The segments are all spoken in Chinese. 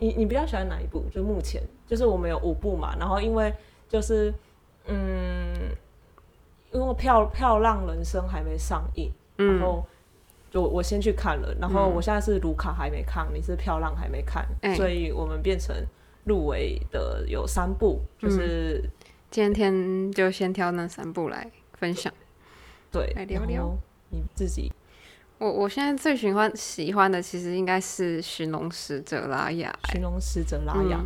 你你比较喜欢哪一部？就目前就是我们有五部嘛，然后因为就是嗯，因为《漂漂浪人生》还没上映，嗯、然后就我先去看了，然后我现在是卢卡还没看，你是漂浪还没看，嗯、所以我们变成入围的有三部，就是、嗯、今天就先挑那三部来分享，对，来聊聊你自己。我我现在最喜欢喜欢的其实应该是《寻龙使者拉雅》。寻龙使者拉雅，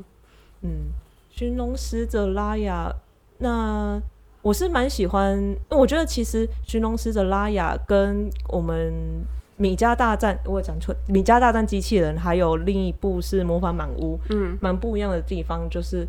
嗯，寻龙使者拉雅。那我是蛮喜欢，我觉得其实《寻龙使者拉雅》跟我们《米家大战》，我讲错，《米家大战机器人》还有另一部是《魔法满屋》，嗯，蛮不一样的地方就是，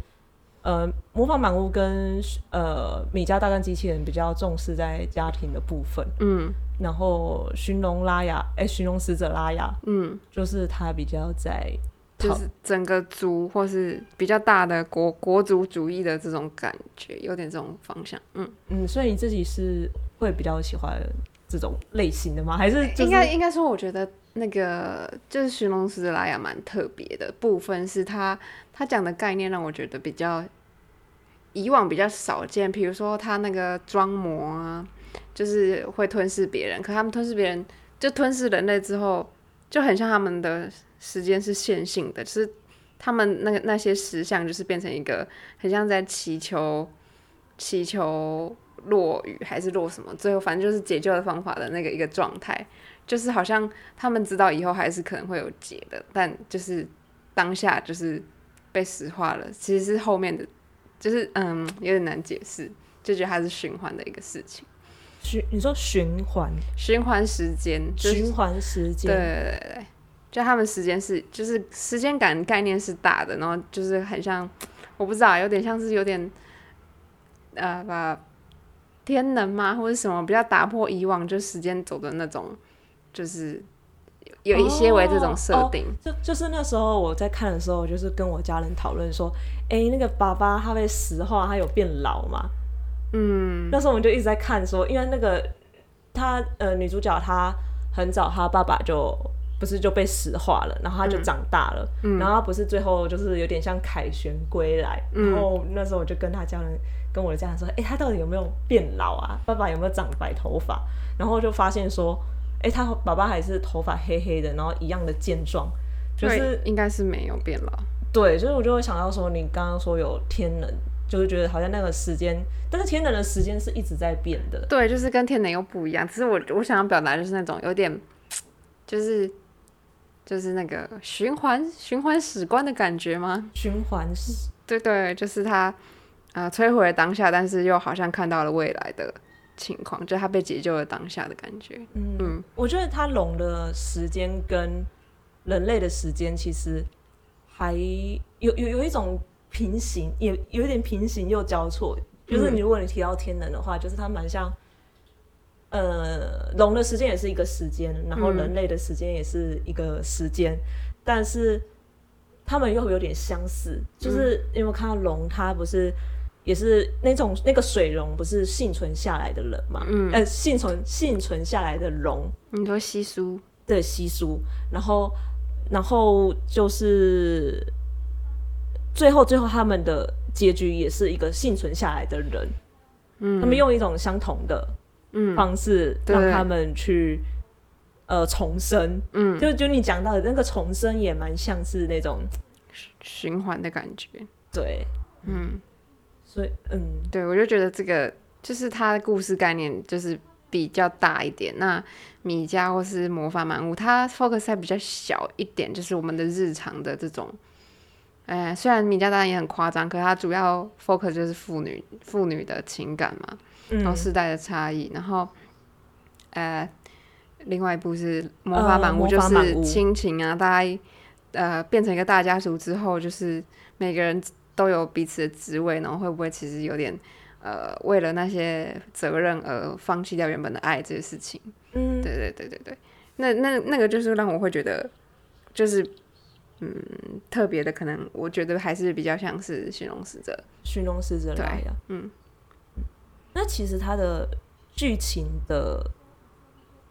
呃，《魔法满屋》跟呃《米家大战机器人》比较重视在家庭的部分，嗯。然后寻龙拉雅，哎，寻龙使者拉雅，嗯，就是他比较在，就是整个族或是比较大的国国族主义的这种感觉，有点这种方向，嗯嗯，所以你自己是会比较喜欢这种类型的吗？还是、就是、应该应该说，我觉得那个就是寻龙使者拉雅蛮特别的部分，是他他讲的概念让我觉得比较以往比较少见，比如说他那个装模啊。就是会吞噬别人，可他们吞噬别人，就吞噬人类之后，就很像他们的时间是线性的，就是他们那个那些石像，就是变成一个很像在祈求祈求落雨还是落什么，最后反正就是解救的方法的那个一个状态，就是好像他们知道以后还是可能会有解的，但就是当下就是被石化了，其实是后面的，就是嗯有点难解释，就觉得它是循环的一个事情。循你说循环循环时间，循环时间，对对对对，就他们时间是就是时间感概念是大的，然后就是很像，我不知道，有点像是有点呃把天能吗，或者什么比较打破以往就时间走的那种，就是有一些为这种设定。哦哦、就就是那时候我在看的时候，就是跟我家人讨论说，哎、欸，那个爸爸他被石化，他有变老吗？嗯，那时候我们就一直在看说，因为那个她呃女主角她很早她爸爸就不是就被石化了，然后她就长大了，嗯、然后她不是最后就是有点像凯旋归来，嗯、然后那时候我就跟她家人跟我的家人说，哎、欸，她到底有没有变老啊？爸爸有没有长白头发？然后就发现说，哎、欸，他爸爸还是头发黑黑的，然后一样的健壮，就是应该是没有变老。对，所以我就会想到说，你刚刚说有天能。就是觉得好像那个时间，但是天能的时间是一直在变的。对，就是跟天能又不一样。只是我我想要表达就是那种有点，就是就是那个循环循环史观的感觉吗？循环史。对对，就是他啊、呃、摧毁了当下，但是又好像看到了未来的情况，就他被解救了当下的感觉。嗯，嗯我觉得他龙的时间跟人类的时间其实还有有有一种。平行也有点平行又交错，就是你如果你提到天能的话，嗯、就是它蛮像，呃，龙的时间也是一个时间，然后人类的时间也是一个时间，嗯、但是他们又有点相似，就是因为看到龙，它不是也是那种那个水龙，不是幸存下来的人嘛，嗯，呃，幸存幸存下来的龙，你说稀疏，对，稀疏，然后然后就是。最后，最后他们的结局也是一个幸存下来的人，嗯，他们用一种相同的嗯。方式让他们去、嗯、呃重生，嗯，就就你讲到的那个重生也蛮像是那种循环的感觉，对，嗯，所以嗯，对我就觉得这个就是他的故事概念就是比较大一点，那米家或是魔法满屋，它 focus 在比较小一点，就是我们的日常的这种。哎、欸，虽然米家大战也很夸张，可是它主要 focus 就是妇女妇女的情感嘛，嗯、然后世代的差异，然后，呃，另外一部是魔法满屋，就是亲情啊，大家呃变成一个大家族之后，就是每个人都有彼此的职位，然后会不会其实有点呃为了那些责任而放弃掉原本的爱这些事情？嗯，对对对对对，那那那个就是让我会觉得就是。嗯，特别的可能，我觉得还是比较像是寻龙使者，寻龙使者来的。嗯，那其实它的剧情的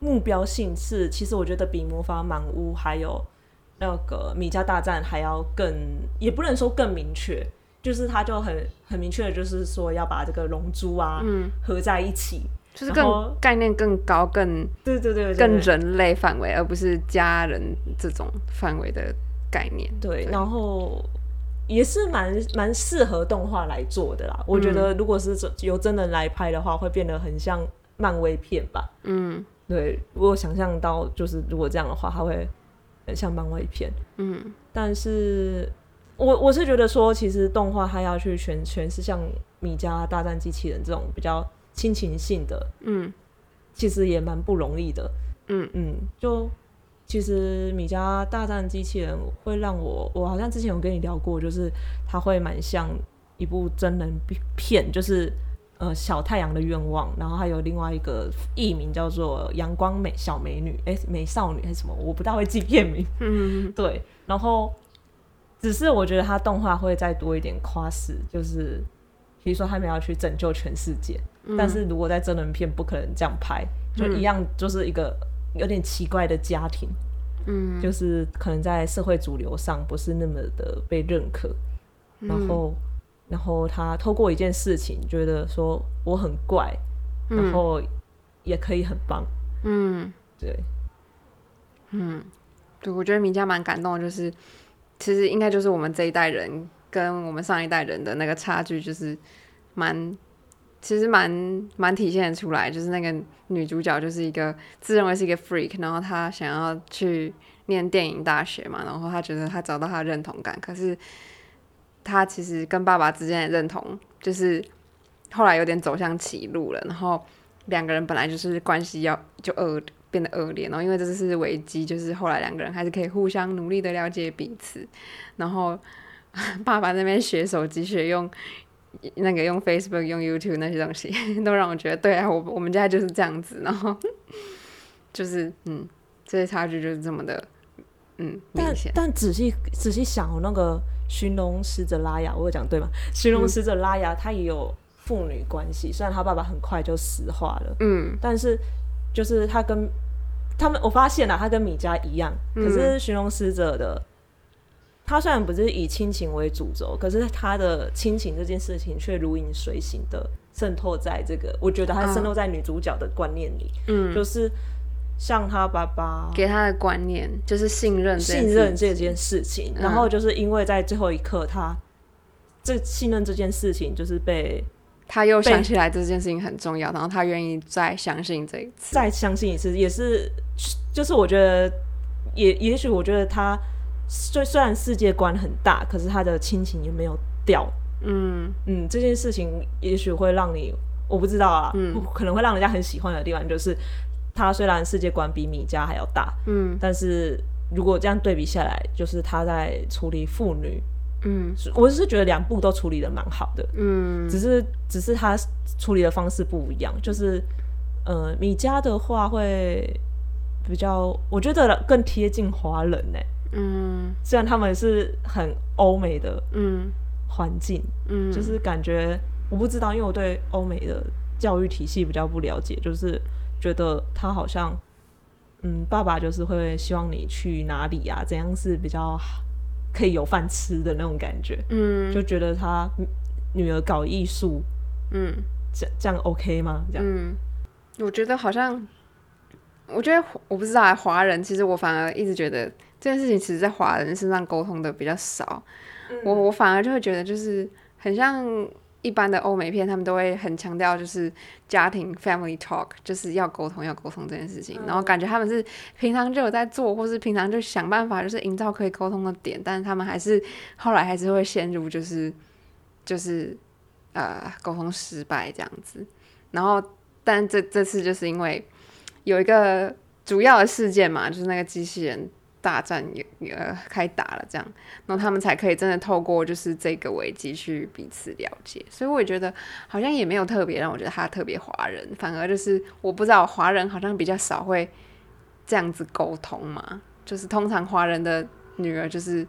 目标性是，其实我觉得比魔法满屋还有那个米家大战还要更，也不能说更明确，就是他就很很明确的，就是说要把这个龙珠啊，嗯，合在一起，就是更概念更高，更对对对，更人类范围，而不是家人这种范围的概念。对，然后也是蛮蛮适合动画来做的啦。我觉得如果是由真人来拍的话，会变得很像漫威片吧。嗯。对，我想象到就是如果这样的话，它会很像漫威片。嗯，但是我我是觉得说，其实动画它要去全全是像米家大战机器人这种比较亲情性的，嗯，其实也蛮不容易的。嗯嗯，就其实米家大战机器人会让我，我好像之前有跟你聊过，就是它会蛮像一部真人片，就是。呃，小太阳的愿望，然后还有另外一个艺名叫做阳光美小美女，哎，美少女还是什么？我不大会记片名。嗯，对。然后，只是我觉得他动画会再多一点夸饰，就是比如说他们要去拯救全世界，但是如果在真人片不可能这样拍，就一样就是一个有点奇怪的家庭，嗯，就是可能在社会主流上不是那么的被认可，然后。然后他透过一件事情，觉得说我很怪，嗯、然后也可以很棒。嗯，对，嗯，对，我觉得米家蛮感动的，就是其实应该就是我们这一代人跟我们上一代人的那个差距，就是蛮，其实蛮蛮体现出来。就是那个女主角就是一个自认为是一个 freak，然后她想要去念电影大学嘛，然后她觉得她找到她的认同感，可是。她其实跟爸爸之间的认同，就是后来有点走向歧路了。然后两个人本来就是关系要就恶变得恶劣，然后因为这次是危机，就是后来两个人还是可以互相努力的了解彼此。然后爸爸那边学手机，学用那个用 Facebook、用 YouTube 那些东西，都让我觉得对啊，我我们家就是这样子。然后就是嗯，这些差距就是这么的嗯但。但仔细仔细想哦，那个。寻龙使者拉雅，我有讲对吗？寻龙使者拉雅，他也有父女关系，虽然他爸爸很快就石化了，嗯，但是就是他跟他们，我发现了，他跟米家一样，可是寻龙使者的他虽然不是以亲情为主轴，可是他的亲情这件事情却如影随形的渗透在这个，我觉得他渗透在女主角的观念里，嗯，就是。像他爸爸给他的观念就是信任，信任这件事情。然后就是因为在最后一刻，他这信任这件事情就是被他又想起来这件事情很重要，然后他愿意再相信这一次，再相信一次，也是就是我觉得也也许我觉得他虽虽然世界观很大，可是他的亲情也没有掉。嗯。嗯，这件事情也许会让你我不知道啊，嗯，可能会让人家很喜欢的地方就是。他虽然世界观比米家还要大，嗯，但是如果这样对比下来，就是他在处理妇女，嗯，我是觉得两部都处理的蛮好的，嗯，只是只是他处理的方式不一样，就是呃，米家的话会比较，我觉得更贴近华人呢，嗯，虽然他们是很欧美的，嗯，环境，嗯，就是感觉我不知道，因为我对欧美的教育体系比较不了解，就是。觉得他好像，嗯，爸爸就是会希望你去哪里啊？怎样是比较可以有饭吃的那种感觉？嗯，就觉得他女儿搞艺术，嗯，这这样 OK 吗？这样，嗯，我觉得好像，我觉得我不知道啊，华人其实我反而一直觉得这件事情，其实在华人身上沟通的比较少。嗯，我我反而就会觉得就是很像。一般的欧美片，他们都会很强调就是家庭 family talk，就是要沟通，要沟通这件事情。然后感觉他们是平常就有在做，或是平常就想办法，就是营造可以沟通的点。但是他们还是后来还是会陷入就是就是呃沟通失败这样子。然后，但这这次就是因为有一个主要的事件嘛，就是那个机器人。大战也呃开打了，这样，然后他们才可以真的透过就是这个危机去彼此了解。所以我也觉得好像也没有特别让我觉得他特别华人，反而就是我不知道华人好像比较少会这样子沟通嘛，就是通常华人的女儿就是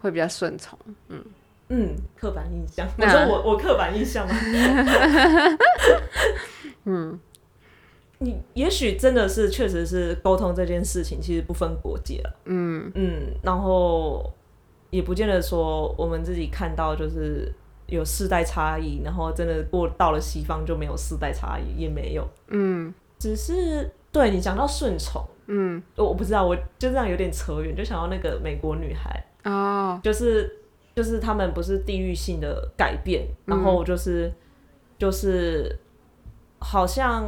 会比较顺从，嗯嗯，刻板印象。我说我我刻板印象吗？嗯，你也许真的是确实是沟通这件事情，其实不分国界了。嗯嗯，然后也不见得说我们自己看到就是有世代差异，然后真的过到了西方就没有世代差异，也没有。嗯，只是对你讲到顺从，嗯，我不知道，我就这样有点扯远，就想到那个美国女孩哦，就是就是他们不是地域性的改变，然后就是、嗯、就是。好像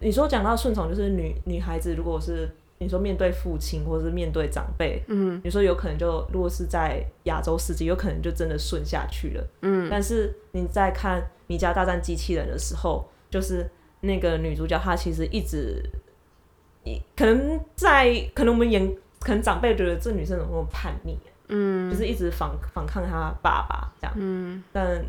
你说讲到顺从，就是女女孩子，如果是你说面对父亲或者是面对长辈，嗯，你说有可能就如果是在亚洲世界，有可能就真的顺下去了，嗯。但是你在看《米家大战机器人》的时候，就是那个女主角她其实一直，可能在可能我们眼，可能长辈觉得这女生怎么那么叛逆，嗯，就是一直反反抗她爸爸这样，嗯，但。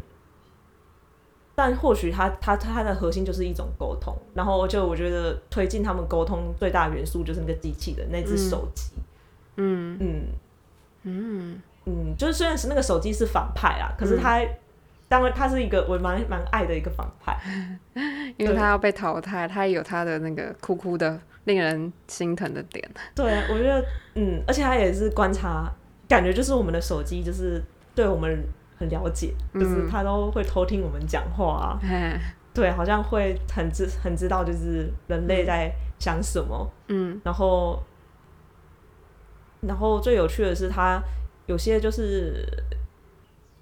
但或许他他他的核心就是一种沟通，然后就我觉得推进他们沟通最大的元素就是那个机器的那只手机，嗯。嗯。嗯。嗯，就是虽然是那个手机是反派啊，可是他、嗯、当然他是一个我蛮蛮爱的一个反派，因为他要被淘汰，他有他的那个酷酷的令人心疼的点。对，我觉得嗯，而且他也是观察，感觉就是我们的手机就是对我们。很了解，就是他都会偷听我们讲话啊，嗯、对，好像会很知很知道，就是人类在想什么，嗯，然后，然后最有趣的是，他有些就是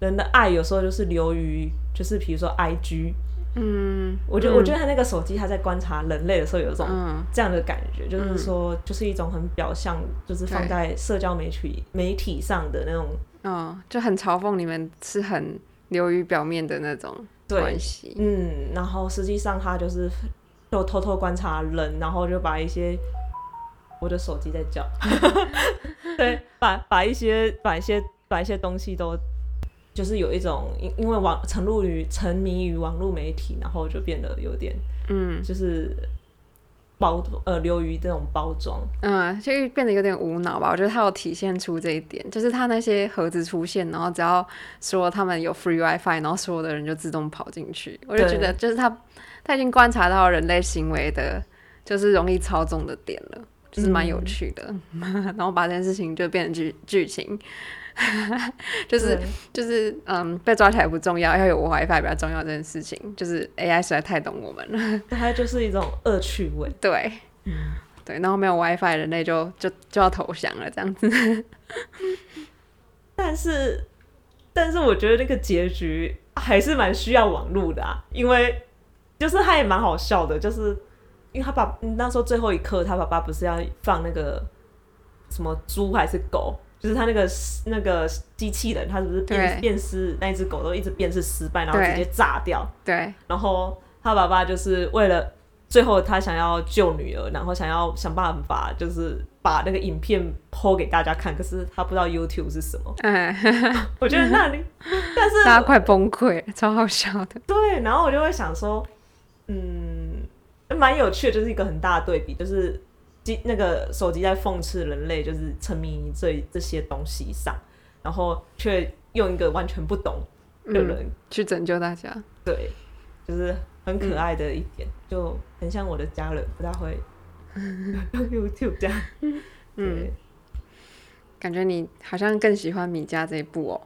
人的爱，有时候就是流于，就是比如说 IG，嗯，我觉得、嗯、我觉得他那个手机，他在观察人类的时候，有一种这样的感觉，嗯、就是说，就是一种很表象，就是放在社交媒体媒体上的那种。嗯，就很嘲讽你们是很流于表面的那种关系，嗯，然后实际上他就是就偷偷观察人，然后就把一些我的手机在叫，对，把把一些把一些把一些东西都就是有一种因因为网沉入于沉迷于网络媒体，然后就变得有点嗯，就是。包呃，流于这种包装，嗯，就变得有点无脑吧。我觉得他有体现出这一点，就是他那些盒子出现，然后只要说他们有 free wifi，然后所有的人就自动跑进去。我就觉得，就是他他已经观察到人类行为的，就是容易操纵的点了，就是蛮有趣的。嗯、然后把这件事情就变成剧剧情。就是就是嗯，被抓起来不重要，要有 WiFi 比较重要。这件事情就是 AI 实在太懂我们了，它就是一种恶趣味。对，嗯，对，然后没有 WiFi，人类就就就要投降了，这样子。但是，但是我觉得那个结局还是蛮需要网络的啊，因为就是他也蛮好笑的，就是因为他爸那时候最后一刻，他爸爸不是要放那个什么猪还是狗？就是他那个那个机器人，他是不是变变尸？那一只狗都一直变是失败，然后直接炸掉。对。然后他爸爸就是为了最后他想要救女儿，然后想要想办法，就是把那个影片 po 给大家看。可是他不知道 YouTube 是什么。哎。我觉得那里，但是大家快崩溃，超好笑的。对。然后我就会想说，嗯，蛮有趣的，就是一个很大的对比，就是。机那个手机在讽刺人类，就是沉迷于这这些东西上，然后却用一个完全不懂的人、嗯、去拯救大家。对，就是很可爱的一点，嗯、就很像我的家人，不太会 用 YouTube 这样。嗯，感觉你好像更喜欢米家这一部哦。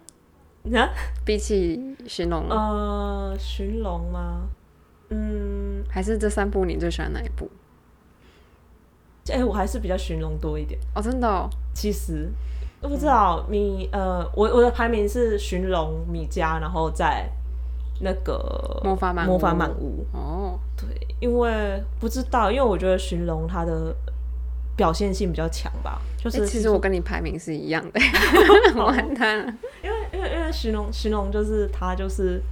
啊？比起寻龙？呃，寻龙吗？嗯，还是这三部你最喜欢哪一部？哎、欸，我还是比较寻龙多一点哦，真的哦。其实我不知道米呃，我我的排名是寻龙、米家，然后在那个魔法满魔法满屋哦。对，因为不知道，因为我觉得寻龙它的表现性比较强吧。就是、欸、其实我跟你排名是一样的，完蛋了。因为因为因为寻龙寻龙就是它就是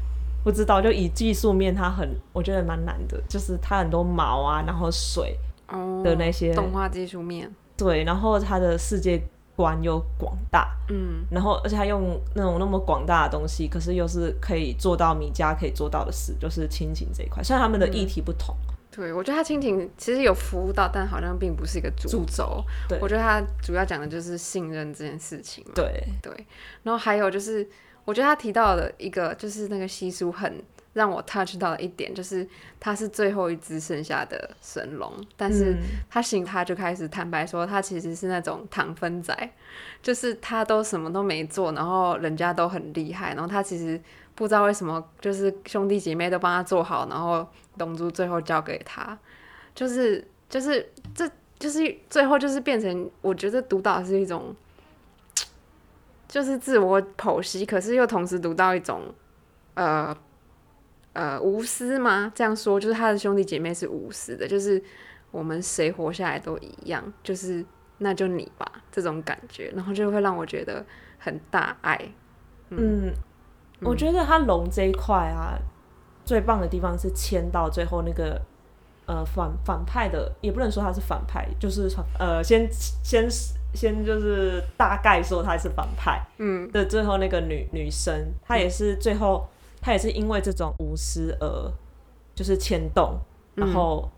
不知道，就以技术面它很，我觉得蛮难的，就是它很多毛啊，然后水。的那些、oh, 动画技术面，对，然后他的世界观又广大，嗯，然后而且他用那种那么广大的东西，可是又是可以做到米家可以做到的事，就是亲情这一块。虽然他们的议题不同，嗯、对我觉得他亲情其实有服务到，但好像并不是一个主轴。对，我觉得他主要讲的就是信任这件事情。对对，然后还有就是，我觉得他提到的一个就是那个习俗很让我 touch 到的一点，就是他是最后一只剩下的神龙，但是他醒，他就开始坦白说，他其实是那种糖分仔，就是他都什么都没做，然后人家都很厉害，然后他其实不知道为什么，就是兄弟姐妹都帮他做好，然后龙珠最后交给他，就是就是这就是最后就是变成，我觉得读到是一种，就是自我剖析，可是又同时读到一种，呃。呃，无私吗？这样说就是他的兄弟姐妹是无私的，就是我们谁活下来都一样，就是那就你吧，这种感觉，然后就会让我觉得很大爱。嗯，嗯，我觉得他龙这一块啊，最棒的地方是牵到最后那个呃反反派的，也不能说他是反派，就是呃先先先就是大概说他是反派，嗯的最后那个女女生，她也是最后。他也是因为这种无私而就是牵动，然后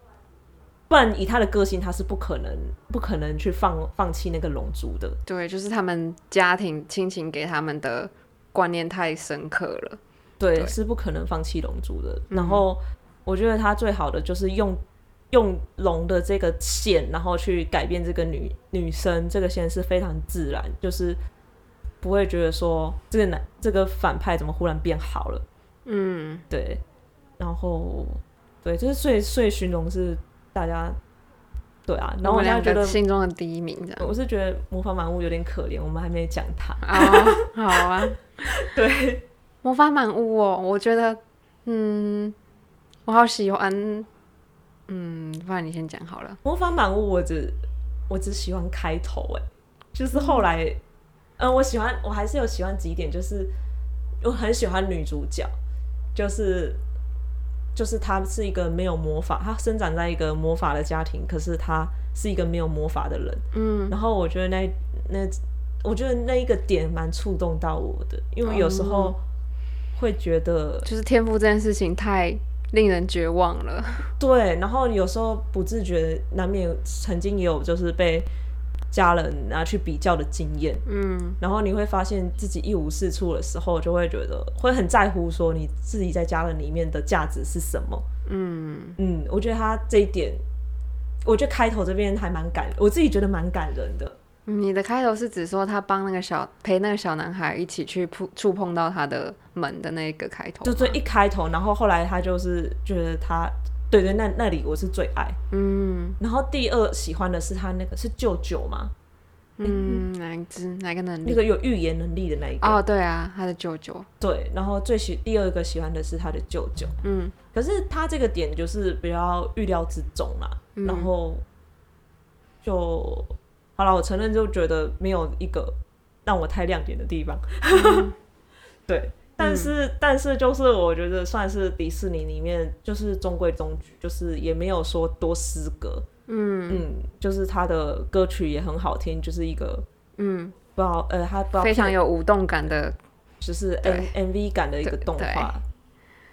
不然以他的个性，他是不可能不可能去放放弃那个龙珠的。对，就是他们家庭亲情给他们的观念太深刻了，对，对是不可能放弃龙珠的。然后我觉得他最好的就是用用龙的这个线，然后去改变这个女女生这个线是非常自然，就是不会觉得说这个男这个反派怎么忽然变好了。嗯，对，然后对，就是所以所以寻龙是大家对啊，然后我两个心中的第一名这样，我是觉得魔法满屋有点可怜，我们还没讲它啊，好啊，对，魔法满屋哦，我觉得嗯，我好喜欢，嗯，不然你先讲好了。魔法满屋我只我只喜欢开头，哎，就是后来，嗯、呃，我喜欢我还是有喜欢几点，就是我很喜欢女主角。就是，就是他是一个没有魔法，他生长在一个魔法的家庭，可是他是一个没有魔法的人。嗯，然后我觉得那那，我觉得那一个点蛮触动到我的，因为有时候会觉得，就是天赋这件事情太令人绝望了。对，然后有时候不自觉难免曾经也有就是被。家人拿去比较的经验，嗯，然后你会发现自己一无是处的时候，就会觉得会很在乎说你自己在家人里面的价值是什么，嗯嗯，我觉得他这一点，我觉得开头这边还蛮感，我自己觉得蛮感人的。你的开头是指说他帮那个小陪那个小男孩一起去触触碰到他的门的那个开头，就最一开头，然后后来他就是觉得他。对对，那那里我是最爱。嗯，然后第二喜欢的是他那个是舅舅吗？嗯，哪一只？哪个能力？那个有预言能力的那一个。哦，对啊，他的舅舅。对，然后最喜第二个喜欢的是他的舅舅。嗯，可是他这个点就是比较预料之中啦。嗯，然后就好了，我承认就觉得没有一个让我太亮点的地方。嗯，对。但是，嗯、但是，就是我觉得算是迪士尼里面就是中规中矩，就是也没有说多失格，嗯。嗯，就是他的歌曲也很好听，就是一个嗯，不知道呃，他不知道非常有舞动感的，就是 M M V 感的一个动画，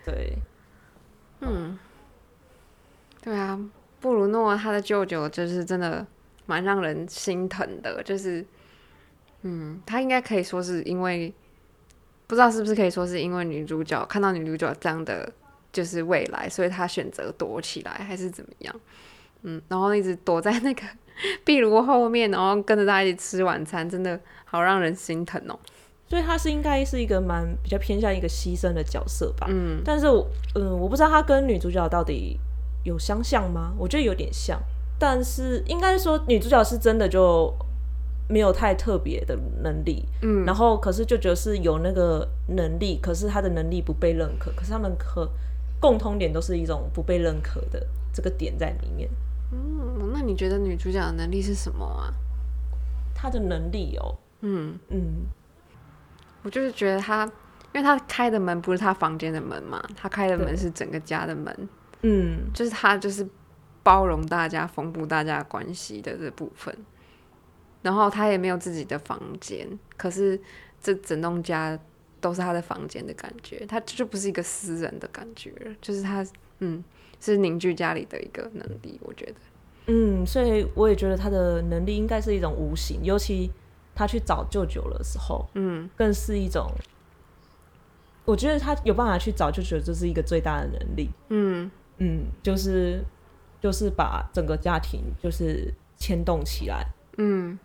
对，对。嗯，对啊，布鲁诺他的舅舅就是真的蛮让人心疼的，就是嗯，他应该可以说是因为。不知道是不是可以说是因为女主角看到女主角这样的就是未来，所以她选择躲起来，还是怎么样？嗯，然后一直躲在那个 壁炉后面，然后跟着大家一起吃晚餐，真的好让人心疼哦。所以她是应该是一个蛮比较偏向一个牺牲的角色吧？嗯，但是我嗯，我不知道她跟女主角到底有相像吗？我觉得有点像，但是应该说女主角是真的就。没有太特别的能力，嗯，然后可是就觉得是有那个能力，可是他的能力不被认可，可是他们可共通点都是一种不被认可的这个点在里面。嗯，那你觉得女主角的能力是什么啊？她的能力哦，嗯。嗯，我就是觉得她，因为她开的门不是她房间的门嘛，她开的门是整个家的门，嗯，就是她就是包容大家、缝补大家关系的这部分。然后他也没有自己的房间，可是这整栋家都是他的房间的感觉，他就不是一个私人的感觉，就是他，嗯，是凝聚家里的一个能力，我觉得，嗯，所以我也觉得他的能力应该是一种无形，尤其他去找舅舅的时候，嗯，更是一种，我觉得他有办法去找，就觉得这是一个最大的能力。嗯嗯，就是就是把整个家庭就是牵动起来。嗯，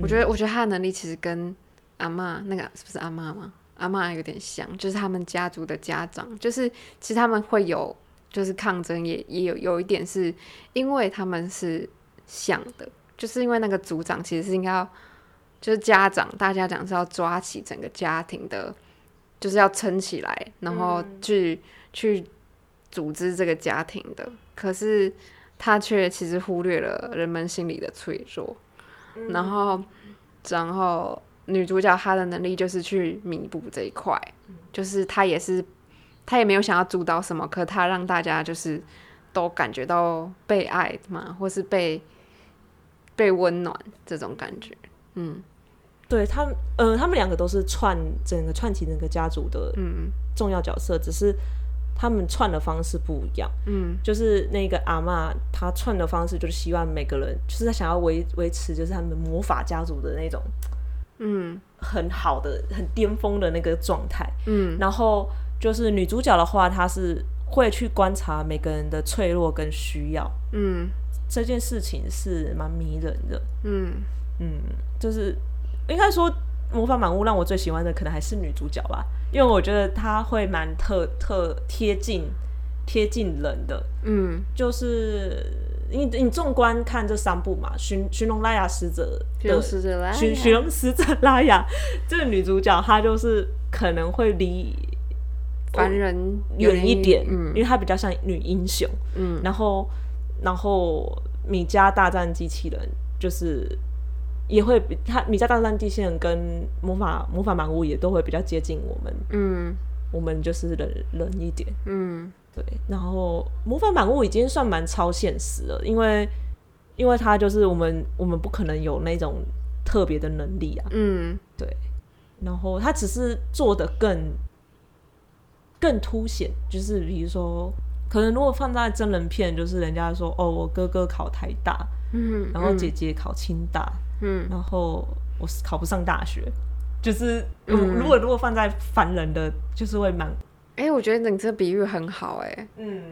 我觉得我觉得他的能力其实跟阿嬷那个是不是阿嬷吗？阿嬷有点像，就是他们家族的家长，就是其实他们会有就是抗争也，也也有有一点是因为他们是像的，就是因为那个族长其实是应该要就是家长大家讲是要抓起整个家庭的。就是要撑起来，然后去、嗯、去组织这个家庭的。可是他却其实忽略了人们心里的脆弱。嗯、然后，然后女主角她的能力就是去弥补这一块，嗯、就是她也是，她也没有想要主导什么，可她让大家就是都感觉到被爱嘛，或是被被温暖这种感觉。嗯。对他们，呃，他们两个都是串整个串起整个家族的重要角色，嗯、只是他们串的方式不一样。嗯，就是那个阿嬷，她串的方式就是希望每个人，就是她想要维维持，就是他们魔法家族的那种，嗯，很好的、很巅峰的那个状态。嗯，然后就是女主角的话，她是会去观察每个人的脆弱跟需要。嗯，这件事情是蛮迷人的。嗯嗯，就是。应该说，《魔法满屋》让我最喜欢的可能还是女主角吧，因为我觉得它会蛮特特贴近贴近人的。嗯，就是你你纵观看这三部嘛，《寻寻龙拉雅使者》的《寻寻龙使者拉雅》，这个女主角她就是可能会离凡人远一点，嗯，因为她比较像女英雄。嗯，然后然后米家大战机器人就是。也会比他米家大战机器人跟魔法魔法满屋也都会比较接近我们，嗯，我们就是冷冷一点，嗯，对。然后魔法满屋已经算蛮超现实了，因为因为他就是我们我们不可能有那种特别的能力啊，嗯，对。然后他只是做的更更凸显，就是比如说，可能如果放在真人片，就是人家说哦，我哥哥考台大，嗯，然后姐姐考清大。嗯，然后我是考不上大学，就是如如果如果放在凡人的，就是会蛮，哎、欸，我觉得你这比喻很好、欸，哎，嗯，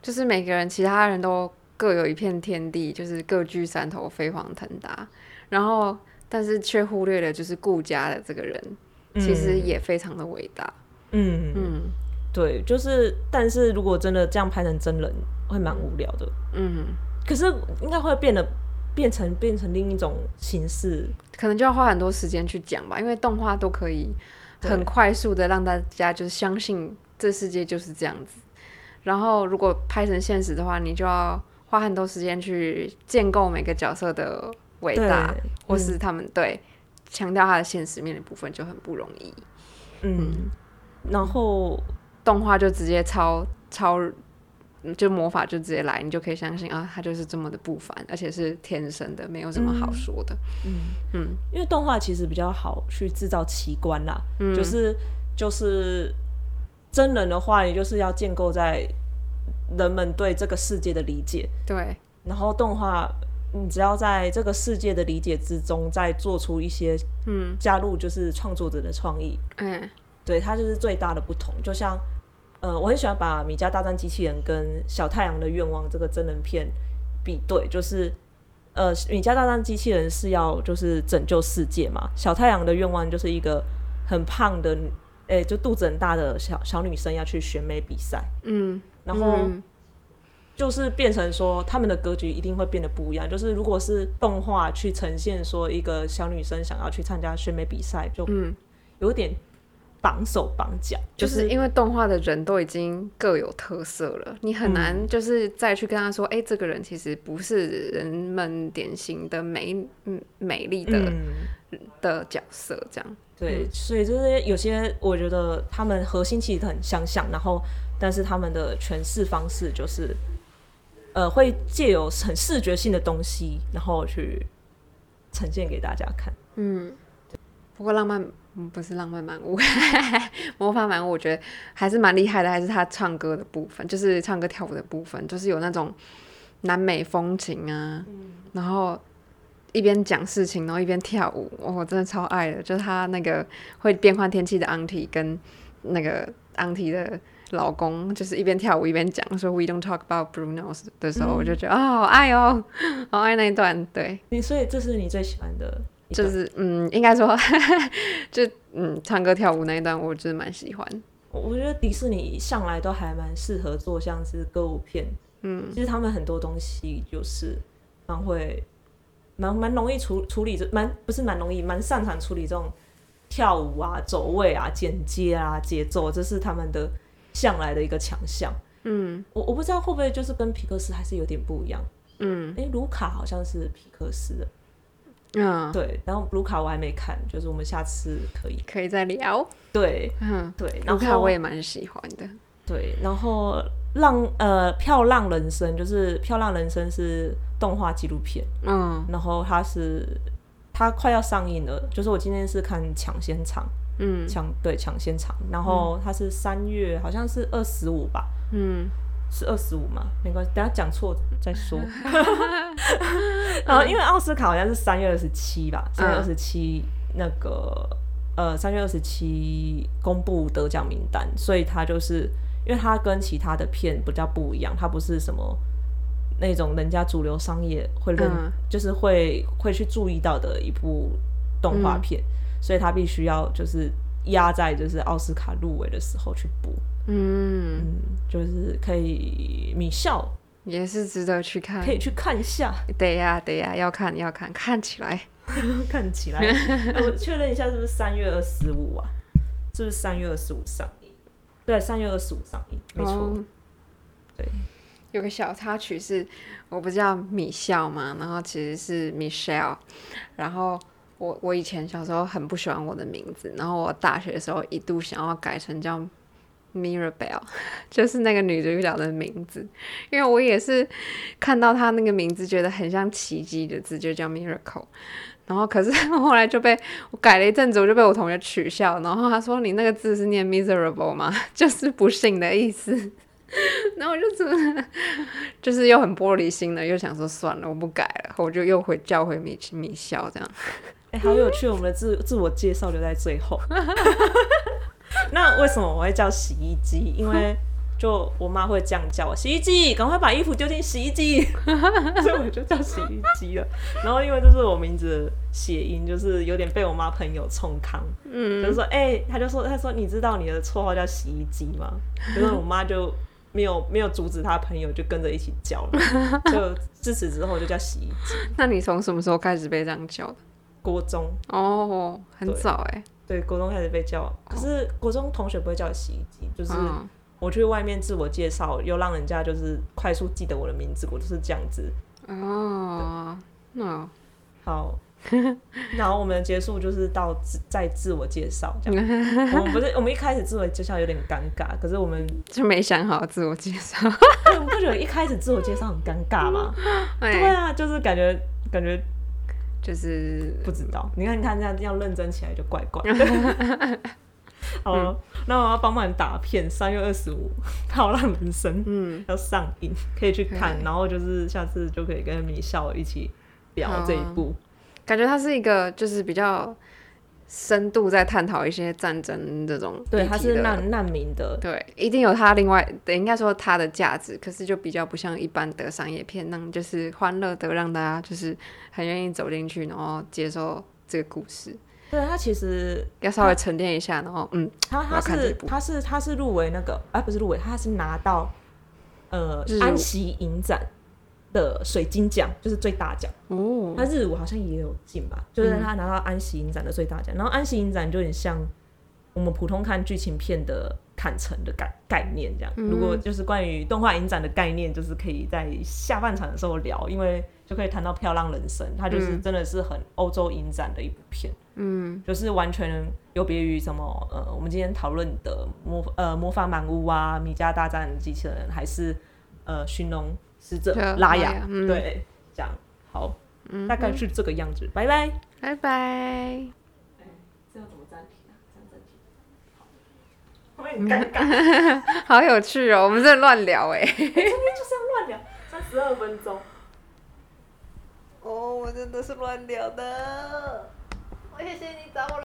就是每个人其他人都各有一片天地，就是各居山头飞黄腾达，然后但是却忽略了就是顾家的这个人，其实也非常的伟大，嗯。嗯，对，就是但是如果真的这样拍成真人，会蛮无聊的，嗯，可是应该会变得。变成变成另一种形式，可能就要花很多时间去讲吧，因为动画都可以很快速的让大家就是相信这世界就是这样子。然后如果拍成现实的话，你就要花很多时间去建构每个角色的伟大，或是他们、嗯、对强调他的现实面的部分就很不容易。嗯，嗯然后动画就直接超超。就魔法就直接来，你就可以相信啊，他就是这么的不凡，而且是天生的，没有什么好说的。嗯嗯，嗯因为动画其实比较好去制造奇观啦，嗯、就是就是真人的话，也就是要建构在人们对这个世界的理解。对，然后动画，你只要在这个世界的理解之中，再做出一些嗯，加入就是创作者的创意。嗯，对，它就是最大的不同，就像。呃，我很喜欢把《米家大战机器人》跟《小太阳的愿望》这个真人片比对，就是呃，《米家大战机器人》是要就是拯救世界嘛，《小太阳的愿望》就是一个很胖的，诶、欸，就肚子很大的小小女生要去选美比赛，嗯，然后就是变成说他们的格局一定会变得不一样，就是如果是动画去呈现说一个小女生想要去参加选美比赛，就有点。绑手绑脚，就是因为动画的人都已经各有特色了，你很难就是再去跟他说，哎、嗯欸，这个人其实不是人们典型的美嗯美丽的、嗯、的角色，这样。对，所以就是有些我觉得他们核心其实很相像，然后但是他们的诠释方式就是，呃，会借由很视觉性的东西，然后去呈现给大家看。嗯，不过浪漫。嗯，不是浪漫满屋，魔法满屋，我觉得还是蛮厉害的，还是他唱歌的部分，就是唱歌跳舞的部分，就是有那种南美风情啊，嗯、然后一边讲事情，然后一边跳舞，我、哦、真的超爱的，就是他那个会变换天气的 auntie 跟那个昂提的老公就是一边跳舞一边讲说 “We don't talk about Bruno” 的时候，嗯、我就觉得啊、哦，好爱哦，好爱那一段。对，你所以这是你最喜欢的，就是嗯，应该说 就嗯，唱歌跳舞那一段，我就是蛮喜欢。我觉得迪士尼向来都还蛮适合做像是歌舞片，嗯，其实他们很多东西就是蛮会蛮蛮容易处处理，这蛮不是蛮容易，蛮擅长处理这种跳舞啊、走位啊、剪接啊、节奏，这是他们的向来的一个强项。嗯，我我不知道会不会就是跟皮克斯还是有点不一样。嗯，诶，卢卡好像是皮克斯的。嗯，对，然后卢卡我还没看，就是我们下次可以可以再聊。对，嗯，对，卢卡我也蛮喜欢的。对，然后浪呃漂浪人生就是漂浪人生是动画纪录片，嗯，然后它是它快要上映了，就是我今天是看抢先场，嗯，抢对抢先场，然后它是三月好像是二十五吧，嗯。是二十五嘛？没关系，等下讲错再说。然后因为奥斯卡好像是三月二十七吧，三月二十七那个呃三月二十七公布得奖名单，所以他就是因为他跟其他的片比较不一样，他不是什么那种人家主流商业会认，嗯、就是会会去注意到的一部动画片，嗯、所以他必须要就是压在就是奥斯卡入围的时候去播。嗯，嗯，就是可以，米笑也是值得去看，可以去看一下。对呀，对呀，要看要看，看起来，看起来。我确认一下，是不是三月二十五啊？是不是三月二十五上映？对，三月二十五上映，没错。哦、对，有个小插曲是，我不叫米笑嘛，然后其实是 Michelle，然后我我以前小时候很不喜欢我的名字，然后我大学的时候一度想要改成叫。Mirabelle 就是那个女主角的名字，因为我也是看到她那个名字，觉得很像奇迹的字，就叫 Miracle。然后可是 后来就被我改了一阵子，我就被我同学取笑，然后他说：“你那个字是念 miserable 吗？就是不幸的意思。”然后我就真的就是又很玻璃心的，又想说算了，我不改了，我就又回叫回米米笑这样。哎、欸，好有趣，我们的自自我介绍留在最后。那为什么我会叫洗衣机？因为 就我妈会这样叫我：洗衣机，赶快把衣服丢进洗衣机。所以我就叫洗衣机了。然后因为这是我名字的谐音，就是有点被我妈朋友冲康。嗯，就是说，哎、欸，他就说，他说，你知道你的绰号叫洗衣机吗？然后我妈就没有没有阻止他朋友，就跟着一起叫了。就自此之后就叫洗衣机。那你从什么时候开始被这样叫的？国中哦，很早哎。对，国中开始被叫，可是国中同学不会叫洗衣机，就是我去外面自我介绍，又让人家就是快速记得我的名字，我就是这样子。哦，那好，然后我们结束就是到自再自我介绍这样。我们不是我们一开始自我介绍有点尴尬，可是我们 就没想好自我介绍。你不觉得一开始自我介绍很尴尬吗？对啊，就是感觉感觉。就是不知道，你看，你看这样要认真起来就怪怪的。好了，那我要帮忙打片，三月二十五《漂浪人生》嗯 要上映，可以去看，然后就是下次就可以跟米笑一起聊这一部。感觉它是一个就是比较。深度在探讨一些战争这种，对，它是难难民的，对，一定有它另外，对，应该说它的价值，可是就比较不像一般的商业片那样，就是欢乐的让大家就是很愿意走进去，然后接受这个故事。对，他其实要稍微沉淀一下，然后嗯，他他是他是他是入围那个，哎，不是入围，他是拿到呃安息影展。的水晶奖就是最大奖哦，他日舞好像也有进吧，就是他拿到安息影展的最大奖。嗯、然后安息影展就有点像我们普通看剧情片的坎城的概概念这样。嗯、如果就是关于动画影展的概念，就是可以在下半场的时候聊，因为就可以谈到《漂亮人生》，它就是真的是很欧洲影展的一部片，嗯，就是完全有别于什么呃，我们今天讨论的魔呃魔法满屋啊，米家大战机器人，还是呃寻龙。使者拉雅，嗯、对，这样好，嗯、大概是这个样子，拜拜，拜拜。哎，这要怎么暂停啊？这样暂停，好，后面很尴尬，好有趣哦，我们在乱聊哎，今天就是要乱聊，三十二分钟。哦，我真的是乱聊的，我谢谢你找我来。